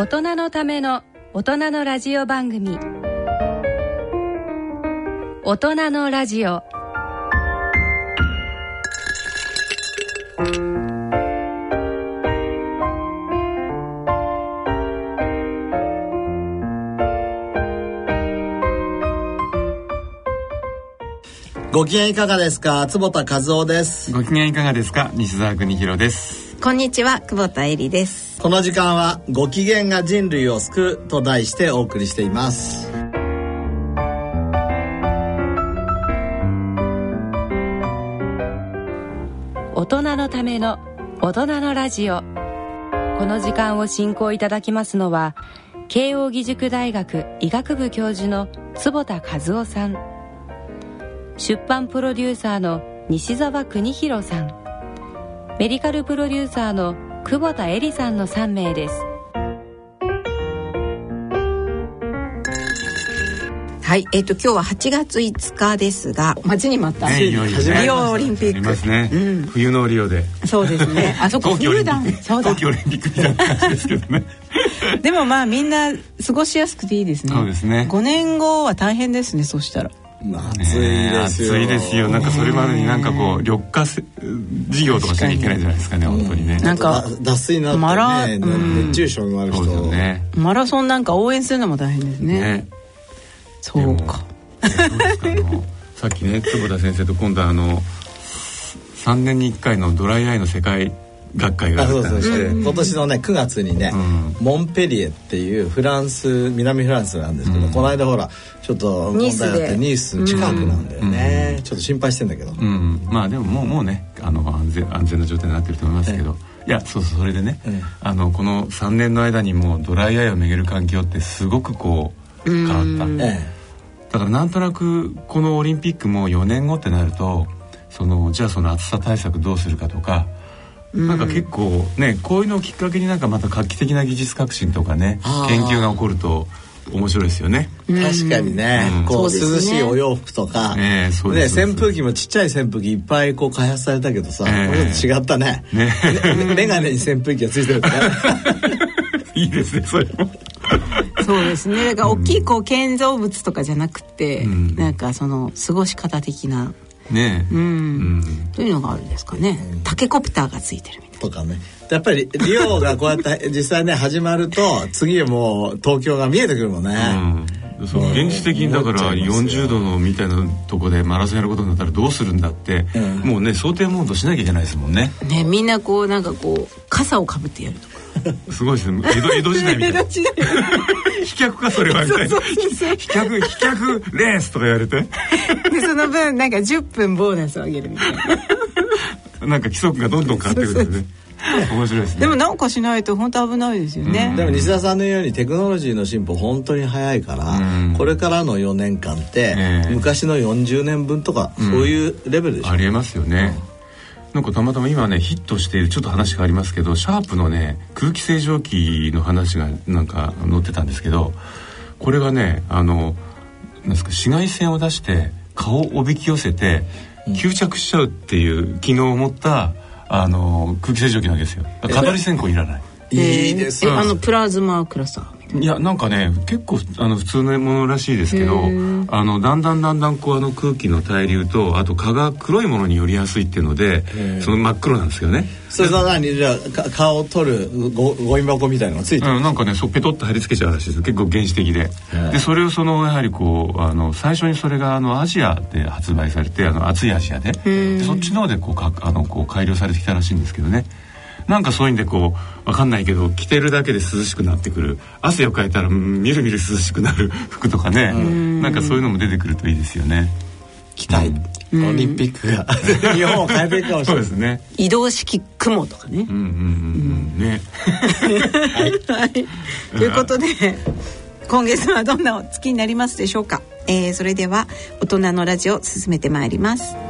大人のための大人のラジオ番組。大人のラジオ。ご機嫌いかがですか？坪田和夫です。ご機嫌いかがですか？西澤邦弘です。こんにちは久保田恵里ですこの時間はご機嫌が人類を救うと題してお送りしています。大人のための大人のラジオ。この時間を進行いただきますのは慶應義塾大学医学部教授の坪田和夫さん。出版プロデューサーの西澤邦弘さん。メディカルプロデューサーの久保田恵里さんの3名です。はいえっ、と今日は8月5日ですが待ちに待った、ねいよいよね。リオオリンピック。ありますね、うん。冬のリオで。そうですね。あそこ冬だそうだ。冬季オリンピックみたいな感じですけどね。でもまあみんな過ごしやすくていいですね。そうですね。5年後は大変ですね。そしたら。暑いですよ、暑いですよ。なんかそれまでになんかこう緑化せ事業とかしなきゃいけないじゃないですかね本当にね。なんかだ脱水になってマラね、うん。熱中症になる人。そうですよね。マラソンなんか応援するのも大変ですね。ね。そうか。さっきね坪田先生と今度あの3年に1回のドライアイの世界学会がああそうそうったりして今年のね9月にね、うモンペリエっていうフランス南フランスなんですけど、この間ほらちょっと問題あってニース近くなんだよね、ちょっと心配してんだけど、うん、まあでももうもうねあの安全安全な状態になってると思いますけど、いやそうそうそれでね、ええ。あのこの3年の間にもうドライアイを巡る環境ってすごくこう変わった。えだからなんとなくこのオリンピックも4年後ってなるとそのじゃあその暑さ対策どうするかとか、なんか結構ねこういうのをきっかけになんかまた画期的な技術革新とかね研究が起こると面白いですよね。え確かにね、うん。こう涼しいお洋服とか、ねそうです。扇風機もちっちゃい扇風機いっぱいこう開発されたけどさ、ええ。これちょっと違ったね。ねねメガネに扇風機がついてるから。いいですねそれも。そうですね。だから大きいこう建造物とかじゃなくて、ん。なんかその過ごし方的な、ねえ、うん、うん。というのがあるんですかね。タケコプターがついてるみたいとかね。やっぱりリオがこうやって 実際ね始まると次はもう東京が見えてくるもんね、うん、その現実的にだから思っちゃいますよ40度のみたいなとこでマラソンやることになったらどうするんだって、うん。もうね想定モードしなきゃいけないですもんね。な。ね、みんなこうなんかこう傘をかぶってやるとか。すごいですね。江戸江戸時代みたいな。時代。飛脚かそれはみたいな。飛脚飛脚レースとか言われて。でその分なんか10分ボーナスをあげるみたいな。なんか規則がどんどん変わってくるんでね。面白いですね。でもなんかしないと本当危ないですよね。でも西田さんのようにテクノロジーの進歩本当に早いから、うん。これからの4年間って、ええ。昔の40年分とか、そういうレベルでしょ。ありえますよね、なんかたまたま今ねヒットしているちょっと話変わりますけどシャープのね空気清浄機の話がなんか載ってたんですけどこれがねあのなんですか紫外線を出して顔をおびき寄せて吸着しちゃうっていう機能を持ったあの空気清浄機なわけですよ。蚊取り線香いらない。いいです。よえあのプラズマクラスターいいやなんかね結構あの普通のものらしいですけどあのだんだんだんだんこうあの空気の対流とあと蚊が黒いものに寄りやすいっていうのでその真っ黒なんですけどね。それと何？じゃあか顔を取るごゴミ箱みたいなのがついてる、うん、なんかねそうペトッと貼り付けちゃうらしいです結構原始的で。でそれをそのやはりこうあの最初にそれがあのアジアで発売されてあの暑いアジアで。でそっちの方でこうかあのこう改良されてきたらしいんですけどねなんかそういうんでこうわかんないけど着てるだけで涼しくなってくる。汗をかいたらうんみるみる涼しくなる。服とかね。なんかそういうのも出てくるといいですよね。期待、オリンピックが。日本を変えていくかもしそれない。うですね。移動式雲とかね。うんうんうんうん。ね。はい、ということで今月はどんな月になりますでしょうか、えー、それでは大人のラジオ進めてまいります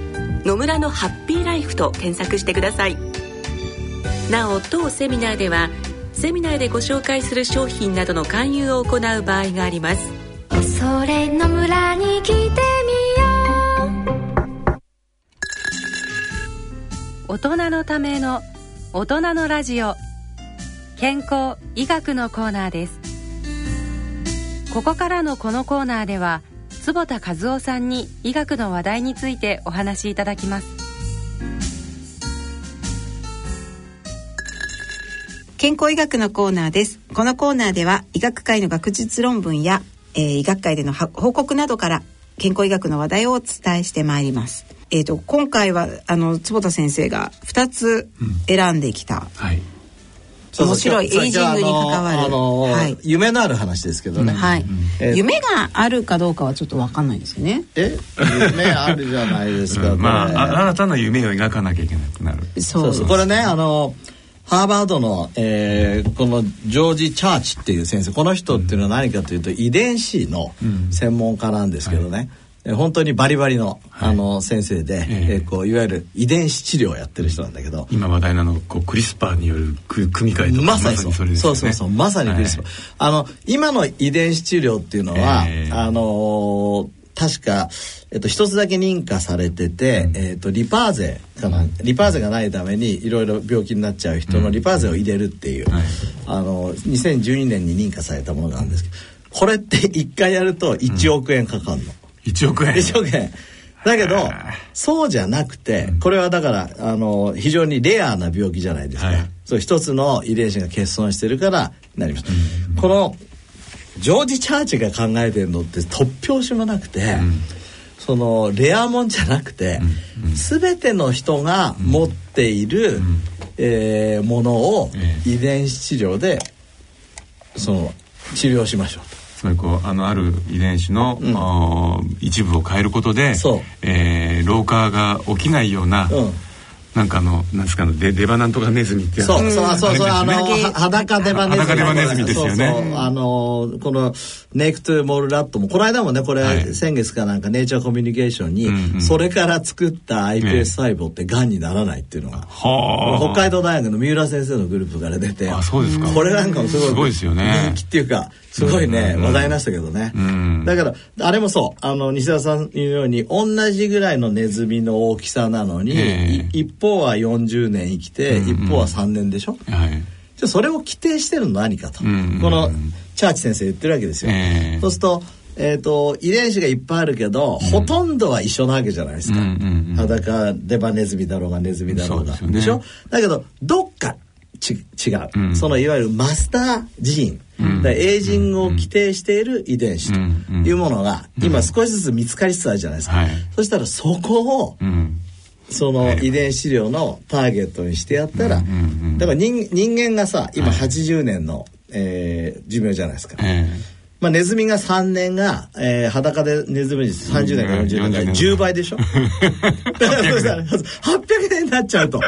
野村のハッピーライフ」と検索してください。なお当セミナーではセミナーでご紹介する商品などの勧誘を行う場合があります。それの村に来てみよう。大人のための大人のラジオ。健康医学のコーナーです。ここからのこのコーナーでは坪田和夫さんに医学の話題についてお話しいただきます。健康医学のコーナーです。このコーナーでは医学界の学術論文や、えー、医学界での報告などから健康医学の話題をお伝えしてまいります。えーと、今回はあの坪田先生が2つ選んできた、うんはい面白い。エイジングに関わる、あのーはい、夢のある話ですけどね、はい、えー、夢があるかどうかはちょっと分かんないですよね。え？夢あるじゃないですか、うん、まあ新たな夢を描かなきゃいけなくなる。そう。そうこれねあのハーバードの、えー、このジョージ・チャーチっていう先生。この人っていうのは何かというと遺伝子の専門家なんですけどね、はい本当にバリバリの,、あの先生で、えー、こういわゆる遺伝子治療をやってる人なんだけど。今話題なのこうクリスパーによる組み換えとかまさにそう,、それそうそうそう。まさにクリスパー、あの今の遺伝子治療っていうのは、あの確か、えっと、一つだけ認可されてて、うん、えっと、リパーゼかな、リパーゼがないためにいろいろ病気になっちゃう人のリパーゼを入れるっていう、うんはい、あの2012年に認可されたものがあるんですけどこれって1回やると1億円かかるの。1億円。1億円。だけどそうじゃなくてこれはだからあの非常にレアな病気じゃないですか、はい、そう一つの遺伝子が欠損してるからなります、うん、このジョージ・チャーチが考えてるのって突拍子もなくて、うん、そのレアもんじゃなくて、うん、全ての人が持っている、うん、えー、ものを遺伝子治療でその治療しましょうと。つまりこうあのある遺伝子の、うん、一部を変えることで、えー、老化が起きないような、うんなんかあのなんですかのデデバなんとかネズミってそうそうそうそうあの裸デバネズミ裸デバネズミですよね。あのこのネイクトゥモールラットもこの間もねこれ、先月かなんかネイチャーコミュニケーションに、それから作った iPS 細胞ってがんにならないっていうのが、北海道大学の三浦先生のグループから出てあそうですか。これなんかもすごいすごいですよね。人気っていうかすごいね、話題になったけどね、だからあれもそうあの西田さん言うように同じぐらいのネズミの大きさなのに、一方は40年生きて、一方は3年でしょ、はい、じゃそれを規定してるの何かと、このチャーチ先生言ってるわけですよ、そうするとえーと、遺伝子がいっぱいあるけど、うん、ほとんどは一緒なわけじゃないですか、うんうんうん、裸デバネズミだろうがネズミだろうがで、ね,、しょ？だけどどっかち違う、うん、そのいわゆるマスタージーン、うん、エイジングを規定している遺伝子というものが、今少しずつ見つかりつつあるじゃないですか、そしたらそこを、その遺伝子量のターゲットにしてやったら、だから人人間がさ今80年の、えー、寿命じゃないですか。まあ、ネズミが3年が、えー、裸でネズミ30年か40年か10倍でしょ？だからそしたら800年になっちゃうと。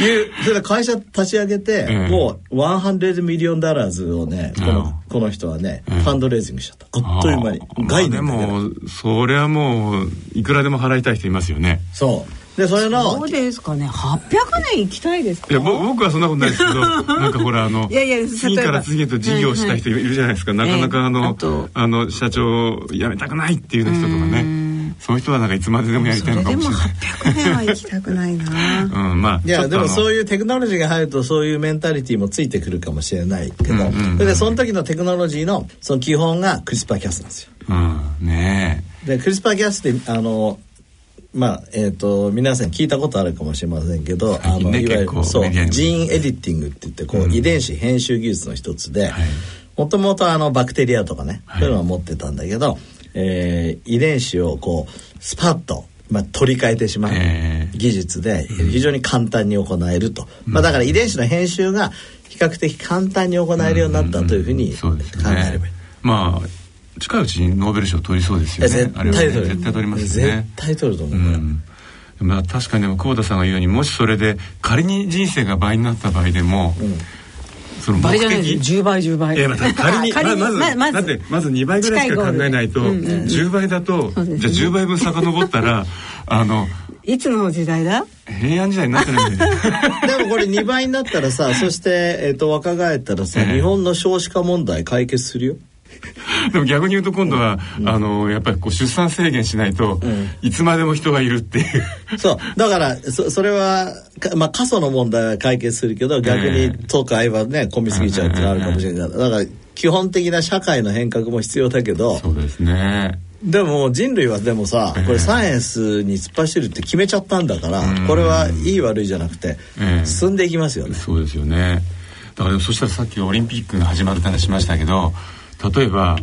いうそれで会社立ち上げて、うん、もう100 million dollars をねこの,、この人はね、 fundraising しちゃった。あっという間に概念でもそれはもういくらでも払いたい人いますよね。そうでそれのそうですかね。800年行きたいですか？いや僕はそんなことないですけど なんかほらあのいやいや次から次へと事業したい人いるじゃないですか、はいはい、なかなかあの、えー、あの社長辞めたくないっていう人とかね。そういう人はなんかいつまででもやりたいのかもしれない。でも800年は行きたくないな。うん、まあ。いや、でもそういうテクノロジーが入るとそういうメンタリティーもついてくるかもしれないけど、うんうんうん、それでその時のテクノロジーのその基本がクリスパーキャスなんですよ。うん、ねで、クリスパーキャスって、あの、まあえーと、皆さん聞いたことあるかもしれませんけど、あのいわゆるそうジーンエディティングって言ってこう、うん、遺伝子編集技術の一つでもともとバクテリアとかね、はい、そういうのは持ってたんだけど、えー、遺伝子をこうスパッとまあ、取り替えてしまう技術で非常に簡単に行えると、うん、まあ、だから遺伝子の編集が比較的簡単に行えるようになったというふうに考えればいい。まあ近いうちにノーベル賞取りそうですよね。絶対取る、ね、絶対取りますね。絶対取ると思う。うん。まあ、確かに久保田さんが言うようにもしそれで仮に人生が倍になった場合でも、うん。その倍じゃない10倍10倍。えまた仮に仮にまず、まま、だってまず2倍ぐらいしか考えないと、うんうん、10倍だと、ね、じゃあ10倍分遡ったらあのいつの時代だ？平安時代になってるんで でもこれ2倍になったらさそして、えーと、若返ったらさ、えー、日本の少子化問題解決するよ。でも逆に言うと今度は、うん、あのやっぱりこう出産制限しないと、うん、いつまでも人がいるっていう。そう。だからそそれはまあ過疎の問題は解決するけど逆に遠く合えばね混みすぎちゃうってあるかもしれない。だから基本的な社会の変革も必要だけどそうですね。でも人類はでもさこれサイエンスに突っ走るって決めちゃったんだからこれはいい悪いじゃなくて進んでいきますよね。そうですよね。だからそしたらさっきオリンピックが始まるって話しましたけど例えば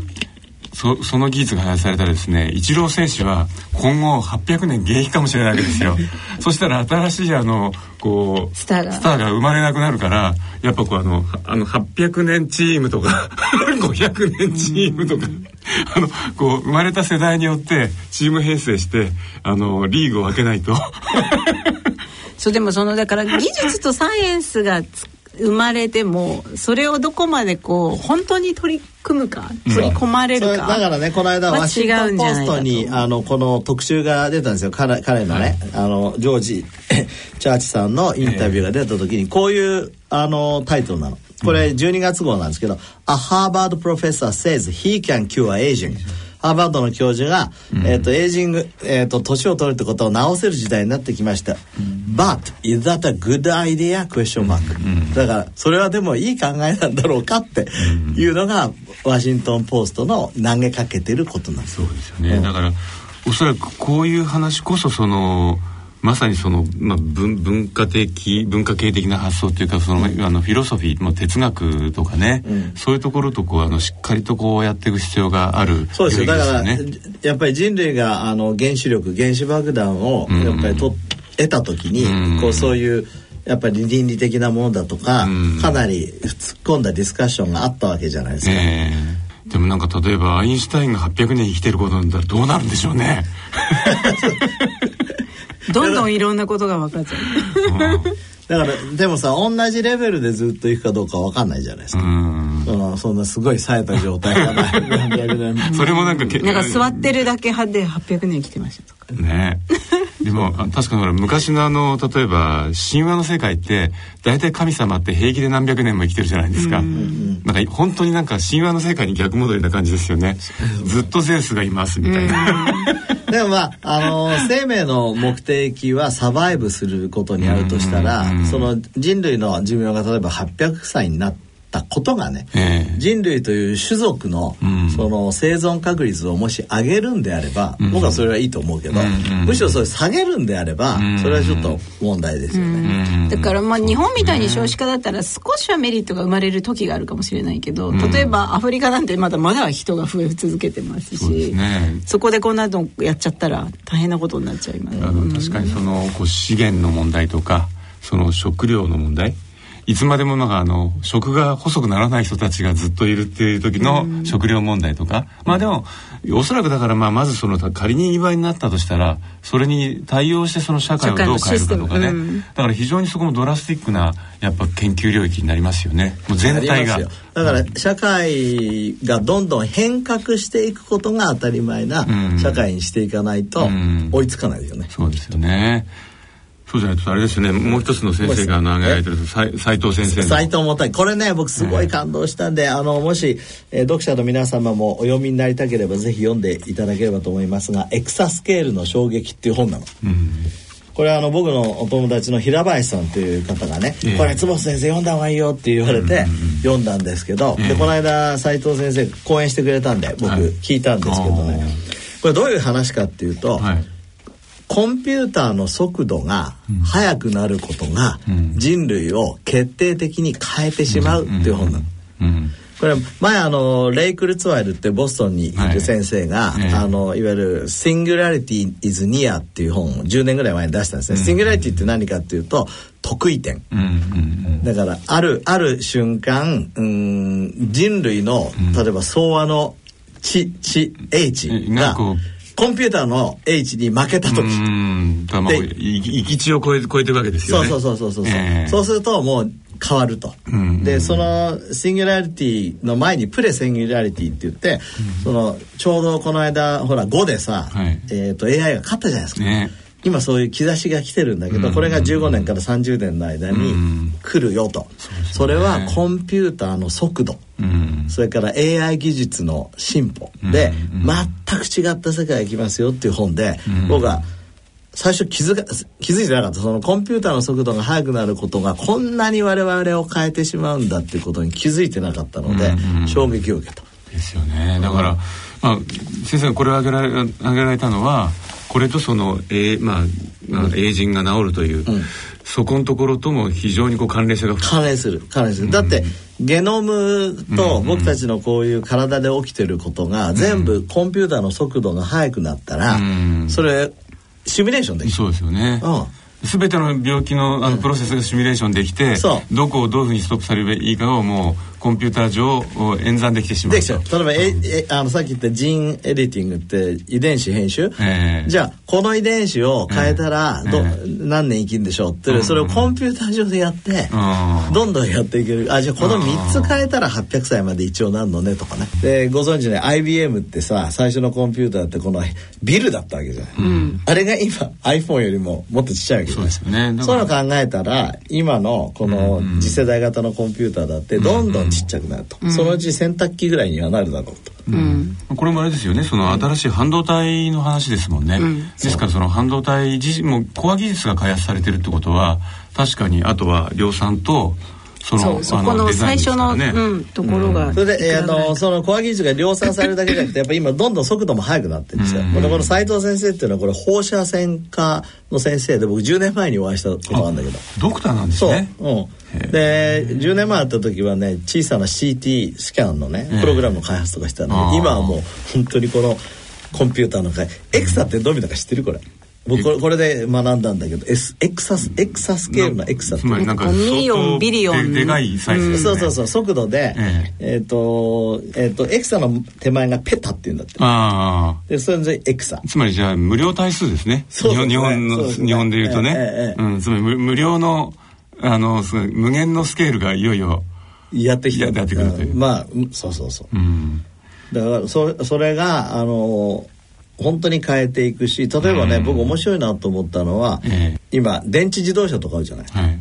そその技術が開発されたらですねイチロー選手は今後800年現役かもしれないわけですよ。そしたら新しいあのこうスターが。生まれなくなるからやっぱこうあのあの800年チームとか 500年チームとかあのこう生まれた世代によってチーム編成してあのリーグを分けないと。そうでもそのだから技術とサイエンスが生まれてもそれをどこまでこう本当に取り組むか取り込まれるか、だからねこの間ワシントン・ポストにあのこの特集が出たんですよ。彼彼のね、はい、あのジョージ・ チャーチさんのインタビューが出た時にこういうあのタイトルなの。これ12月号なんですけど「A Harvard professor says he can cure aging」ハーバードの教授が、うん、えっ、ー、と、エイジング、えっ、ー、と、年を取るってことを直せる時代になってきました。うん、But, is that a good idea? question mark、うん、だから、それはでもいい考えなんだろうかっていうのが、ワシントン・ポストの投げかけてることなんです。そうですよね。だから、おそらくこういう話こそ、その、まさにその、まあ、文文化的文化系的な発想というかその、うん、あのフィロソフィー、まあ、哲学とかね、うん、そういうところとこうあのしっかりとこうやっていく必要がある、ね、そうですよ。だからやっぱり人類があの原子力原子爆弾をやっぱりと、うん、得た時に、こうそういうやっぱり倫理的なものだとか、かなり突っ込んだディスカッションがあったわけじゃないですか。えーでもなんか例えばアインシュタインが800年生きてることになったらどうなるんでしょうね。どんどんいろんなことが分かっちゃう。だからでもさ同じレベルでずっといくかどうか分かんないじゃないですか。そのそんなすごい冴えた状態がない それもなんかなんか座ってるだけ派で800年生きてましたとか。ね。でも確かに昔のあの例えば神話の世界って大体神様って平気で何百年も生きてるじゃないですか。んなんか本当になんか神話の世界に逆戻りな感じですよね。ずっとゼウスがいますみたいな。でもまああの生命の目的はサバイブすることにあるとしたら、その人類の寿命が例えば800歳になって。たことがね、えー、人類という種族の、うん、その生存確率をもし上げるんであれば、うん、僕はそれはいいと思うけど、うん。むしろそれ下げるんであれば、それはちょっと問題ですよね。だからまあ日本みたいに少子化だったら少しはメリットが生まれる時があるかもしれないけど、例えばアフリカなんてまだまだ人が増え続けてますし、ね、そこでこんなのやっちゃったら大変なことになっちゃいます。確かにそのこう資源の問題とかその食料の問題いつまでもなんかあの食が細くならない人たちがずっといるっていう時の食料問題とか、まあでもおそらくだからまあまずその仮に2倍になったとしたらそれに対応してその社会をどう変えるかとかね、だから非常にそこもドラスティックなやっぱ研究領域になりますよね。もう全体が。だから社会がどんどん変革していくことが当たり前な社会にしていかないと追いつかないよね、そうですよねそうじゃないとあれですよね。もう一つの先生が投げられてる斎藤先生斎藤もたこれね僕すごい感動したんで、あのもし、えー、読者の皆様もお読みになりたければぜひ読んでいただければと思いますが「エクサスケールの衝撃」っていう本なの。うん。これはあの僕のお友達の平林さんという方がね「えー、これ坪先生読んだ方がいいよ」って言われて読んだんですけど、えー、でこの間斎藤先生講演してくれたんで僕聞いたんですけどね、はい、これどういう話かっていうと、はいコンピューターの速度が速くなることが人類を決定的に変えてしまうっていう本なの。これ前あのレイクルツワイルってボストンにいる先生が、はい、あのいわゆる「Singularity is Near」っていう本を10年ぐらい前に出したんですね。シングラリティって何かっていうと得意点、だからあるある瞬間うん人類の例えば総和の地地 H がコンピューターの H に負けた時。で行き地を超え超えてるわけですよね。そうそうそうそうそう、えー、そうするともう変わると、うん。うん、でそのシンギュラリティの前にプレシンギュラリティって言って、うん、そのちょうどこの間ほら5でさ、はい、えーと、AI が勝ったじゃないですか、ね、今そういう兆しが来てるんだけど、これが15年から30年の間に来るよと、それはコンピューターの速度、それから AI 技術の進歩。で、全く違った世界が来ますよっていう本で、僕は最初気づか気づいてなかった。そのコンピューターの速度が速くなることがこんなに我々を変えてしまうんだっていうことに気づいてなかったので、衝撃を受けた。ですよね。だから、まあ、先生これを挙げられ挙げられたのはこれとその、えーまあまあ、エイジンが治るという、うん、そこのところとも非常にこう関連性が関連する関連する、うん、だってゲノムと僕たちのこういう体で起きてることが全部コンピューターの速度が速くなったら、うん、それシミュレーションできる。そうですよね、うん。全ての病気のあのプロセスがシミュレーションできて、う。ん、どこをどういうふうにストップされればいいかをもうコンピューター上演算できてしまう例えば、ええあのさっき言ったジーンエディティングって遺伝子編集、えー、じゃあこの遺伝子を変えたらど、え。ー、何年生きるんでしょうって、それをコンピューター上でやって、どんどんやっていける。あじゃあこの3つ変えたら800歳まで一応なんのねとかね。でご存知ね IBM ってさ最初のコンピューターってこのビルだったわけじゃない、うん、あれが今 iPhone よりももっとちっちゃいわけそうですよね。そういうの考えたら今のこの次世代型のコンピューターだってどんどんちっちゃくなると、うん、そのうち洗濯機ぐらいにはなるだろうと。うん、これもあれですよね。その新しい半導体の話ですもんね、うん、ですからその半導体自身もコア技術が開発されてるってことは確かにあとは量産とそのそこの最初の、ねうん、ところが、それで、えー、あのそのコア技術が量産されるだけじゃなくてやっぱ今どんどん速度も速くなってるんですよ、この斉藤先生っていうのはこれ放射線科の先生で僕10年前にお会いしたことあるんだけど。ドクターなんですね。そう、うん、で10年前会った時はね小さな CT スキャンのねプログラムの開発とかしてたのに今はもう本当にこのコンピューターの開エクサってどういうのか知ってるこれ？僕これこれで学んだんだけどエスエクサスエクサスケールのエクサつまりなんかミリオンビリオン。でかいサイズ、ね、そうそうそう速度で、えっ、ー、とえっ、ー、とエクサの手前がペタっていうんだって。ああでそれでエクサ。つまりじゃあ無料対数ですね。そうですね。日本の、ね、日本で言うとね、えーえー、うん、つまり無無料のあの無限のスケールがいよいよやってきた。やってくるという。まあそうそうそう、うん、だからそそれがあの本当に変えていくし例えばね、うん、僕面白いなと思ったのは、えー、今電池自動車とかあるじゃない、はい、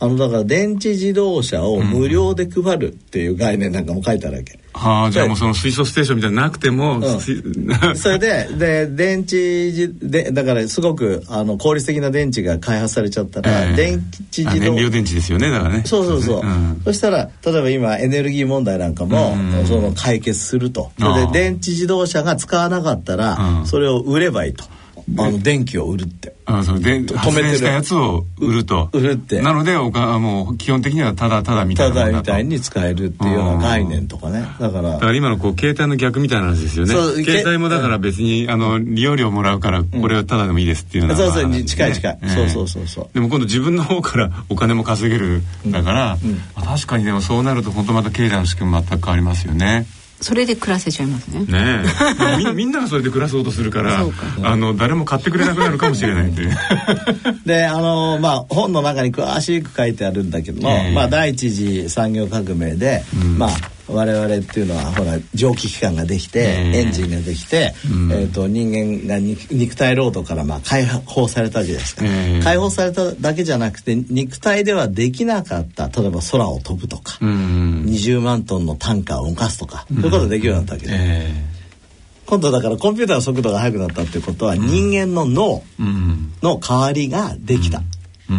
あのだから電池自動車を無料で配るっていう概念なんかも書いてあるわけ。はあ、じゃあもうその水素ステーションみたいななくても、うん、それでで電池でだからすごくあの効率的な電池が開発されちゃったら、えー、電池自動燃料電池ですよねだからね。そうそうそう、うん、そしたら例えば今エネルギー問題なんかも、うん、その解決すると。それで電池自動車が使わなかったら、それを売ればいいと。あの電気を売るって。あそ止めてたやつを売ると。売るって。なのでおかもう基本的にはただただみたいなただみたいに使えるっていうような概念とかね。だから。だから今のこう携帯の逆みたいな話ですよね。携帯もだから別に、あの利用料もらうからこれはただでもいいですっていうのは、そうそう近い近い、そうそうそうそう。でも今度自分の方からお金も稼げるだから、確かにでもそうなると本当また経済の仕組み全く変わりますよね。それで暮らせちゃいますね。ねみ みんながそれで暮らそうとするからあの誰も買ってくれなくなるかもしれないんで。であのまあ本の中に詳しく書いてあるんだけども、えー、まあ第一次産業革命で、うん、まあ我々っていうのはほら蒸気機関ができて、エンジンができて、うん、えーと、人間が肉体労働からまあ解放されたわけですか、解放されただけじゃなくて肉体ではできなかった例えば空を飛ぶとか、うん、20万トンのタンカーを動かすとか、そういうことができるようになったわけです。えー今度だからコンピューターの速度が速くなったっていうことは人間の脳の代わりができた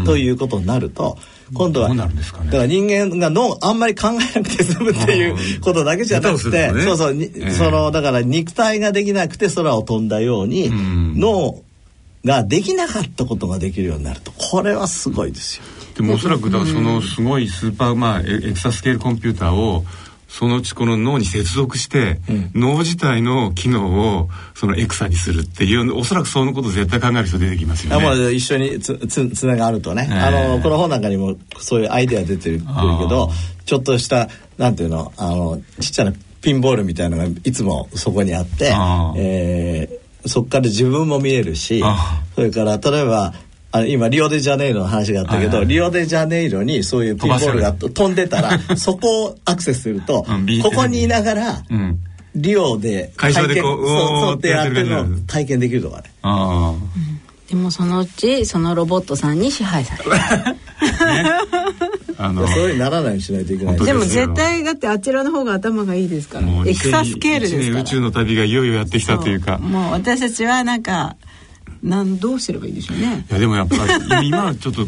ということになると、今度は、ね、だから人間が脳あんまり考えなくて済むっていうことだけじゃなくて、ね、そうそう、えー、そのだから肉体ができなくて空を飛んだように、うん、脳ができなかったことができるようになると。これはすごいですよ。でもおそらくだからそのすごいスーパー、まあ、エクサスケールコンピューターをそのうちこの脳に接続して、うん、脳自体の機能をそのエクサにするっていうおそらくそのこと絶対考える人出てきますよね。あまあ、一緒につつつながるとね、えー、あのこの本なんかにもそういうアイデア出てるけどちょっとしたなんていうのあのちっちゃなピンボールみたいなのがいつもそこにあって、えー、そこから自分も見えるしそれから例えばあ今リオデジャネイロの話があったけど、はいはい、リオデジャネイロにそういうピンボールが飛んでたら そこをアクセスすると、うん、ここにいながら、うん、リオで会場でこうそうってやってるのを体験できるとかね。あでもそのうちそのロボットさんに支配される。ね、あのそういうならないようにしないといけない。でも絶対だってあちらの方が頭がいいですから。エクサスケールですから。宇宙の旅がいよいよやってきたというか。もう私たちはなんかなんどうすればいいでしょうね。いやでもやっぱり今はちょっと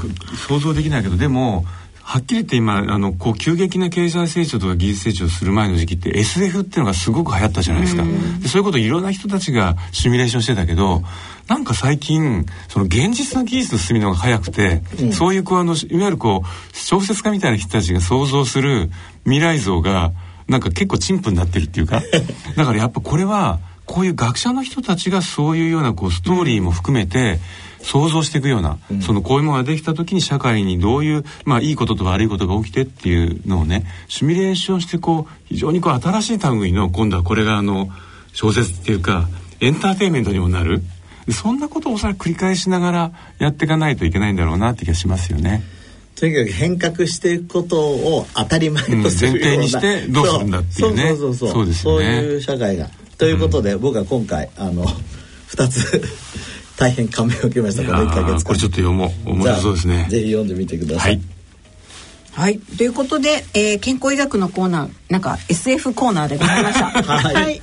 想像できないけどでもはっきり言って今あのこう急激な経済成長とか技術成長する前の時期って SF っていうのがすごく流行ったじゃないですか。でそういうこといろんな人たちがシミュレーションしてたけどなんか最近その現実の技術の進みのが早くて、うん、そういうこうあのいわゆるこう小説家みたいな人たちが想像する未来像がなんか結構陳腐になってるっていうか。だからやっぱこれはこういう学者の人たちがそういうようなこうストーリーも含めて想像していくような、うん、そのこういうものができた時に社会にどういう、まあ、いいことと悪いことが起きてっていうのをねシミュレーションしてこう非常にこう新しい類の今度はこれがあの小説っていうかエンターテインメントにもなる。そんなことをおそらく繰り返しながらやっていかないといけないんだろうなって気がしますよね。とにかく変革していくことを当たり前とするような、うん、前提にしてどうするんだっていうね。そうそうそう。そうですよね。そういう社会がということで、うん、僕は今回あの2つ大変感銘を受けました。この1か月これちょっと読もう。面白そうですね。ぜひ読んでみてください、はい。はい、ということで、えー、健康医学のコーナーなんか SF コーナーでございました。はい、はい